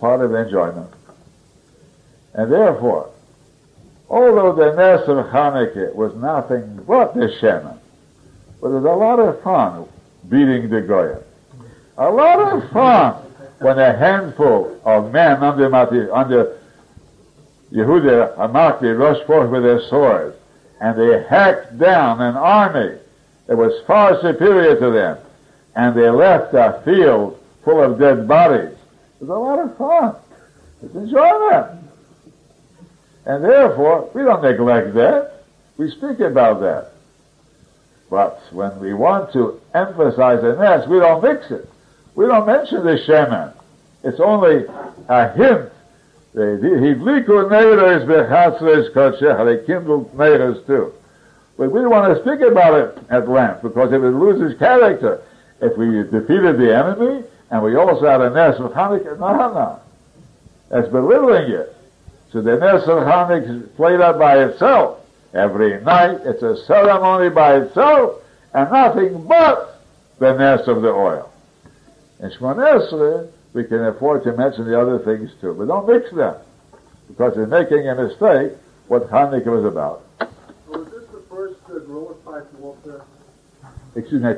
part of enjoyment. And therefore, although the Ness of Hanukkah was nothing but the Shemen, but it was a lot of fun beating the Goyim. A lot of fun when a handful of men under, under Yehuda HaMaccabi rushed forth with their swords and they hacked down an army that was far superior to them and they left a field full of dead bodies. It was a lot of fun. It's enjoyment. And therefore, we don't neglect that. We speak about that. But when we want to emphasize a Ness, we don't mix it. We don't mention the shemen. It's only a hint. Hidliku neiros bechatzres kodshecha. They kindled neiros too. But we don't want to speak about it at length because it would lose its character. If we defeated the enemy and we also had a Ness of Hanukkah, no, no. That's belittling it. So the Ness of Hanukkah is played out by itself. Every night it's a ceremony by itself and nothing but the Ness of the oil. In Shmonesre, we can afford to mention the other things too, but don't mix them because you're making a mistake what Hanukkah was about. So is this the first uh, glorified warfare? Excuse me,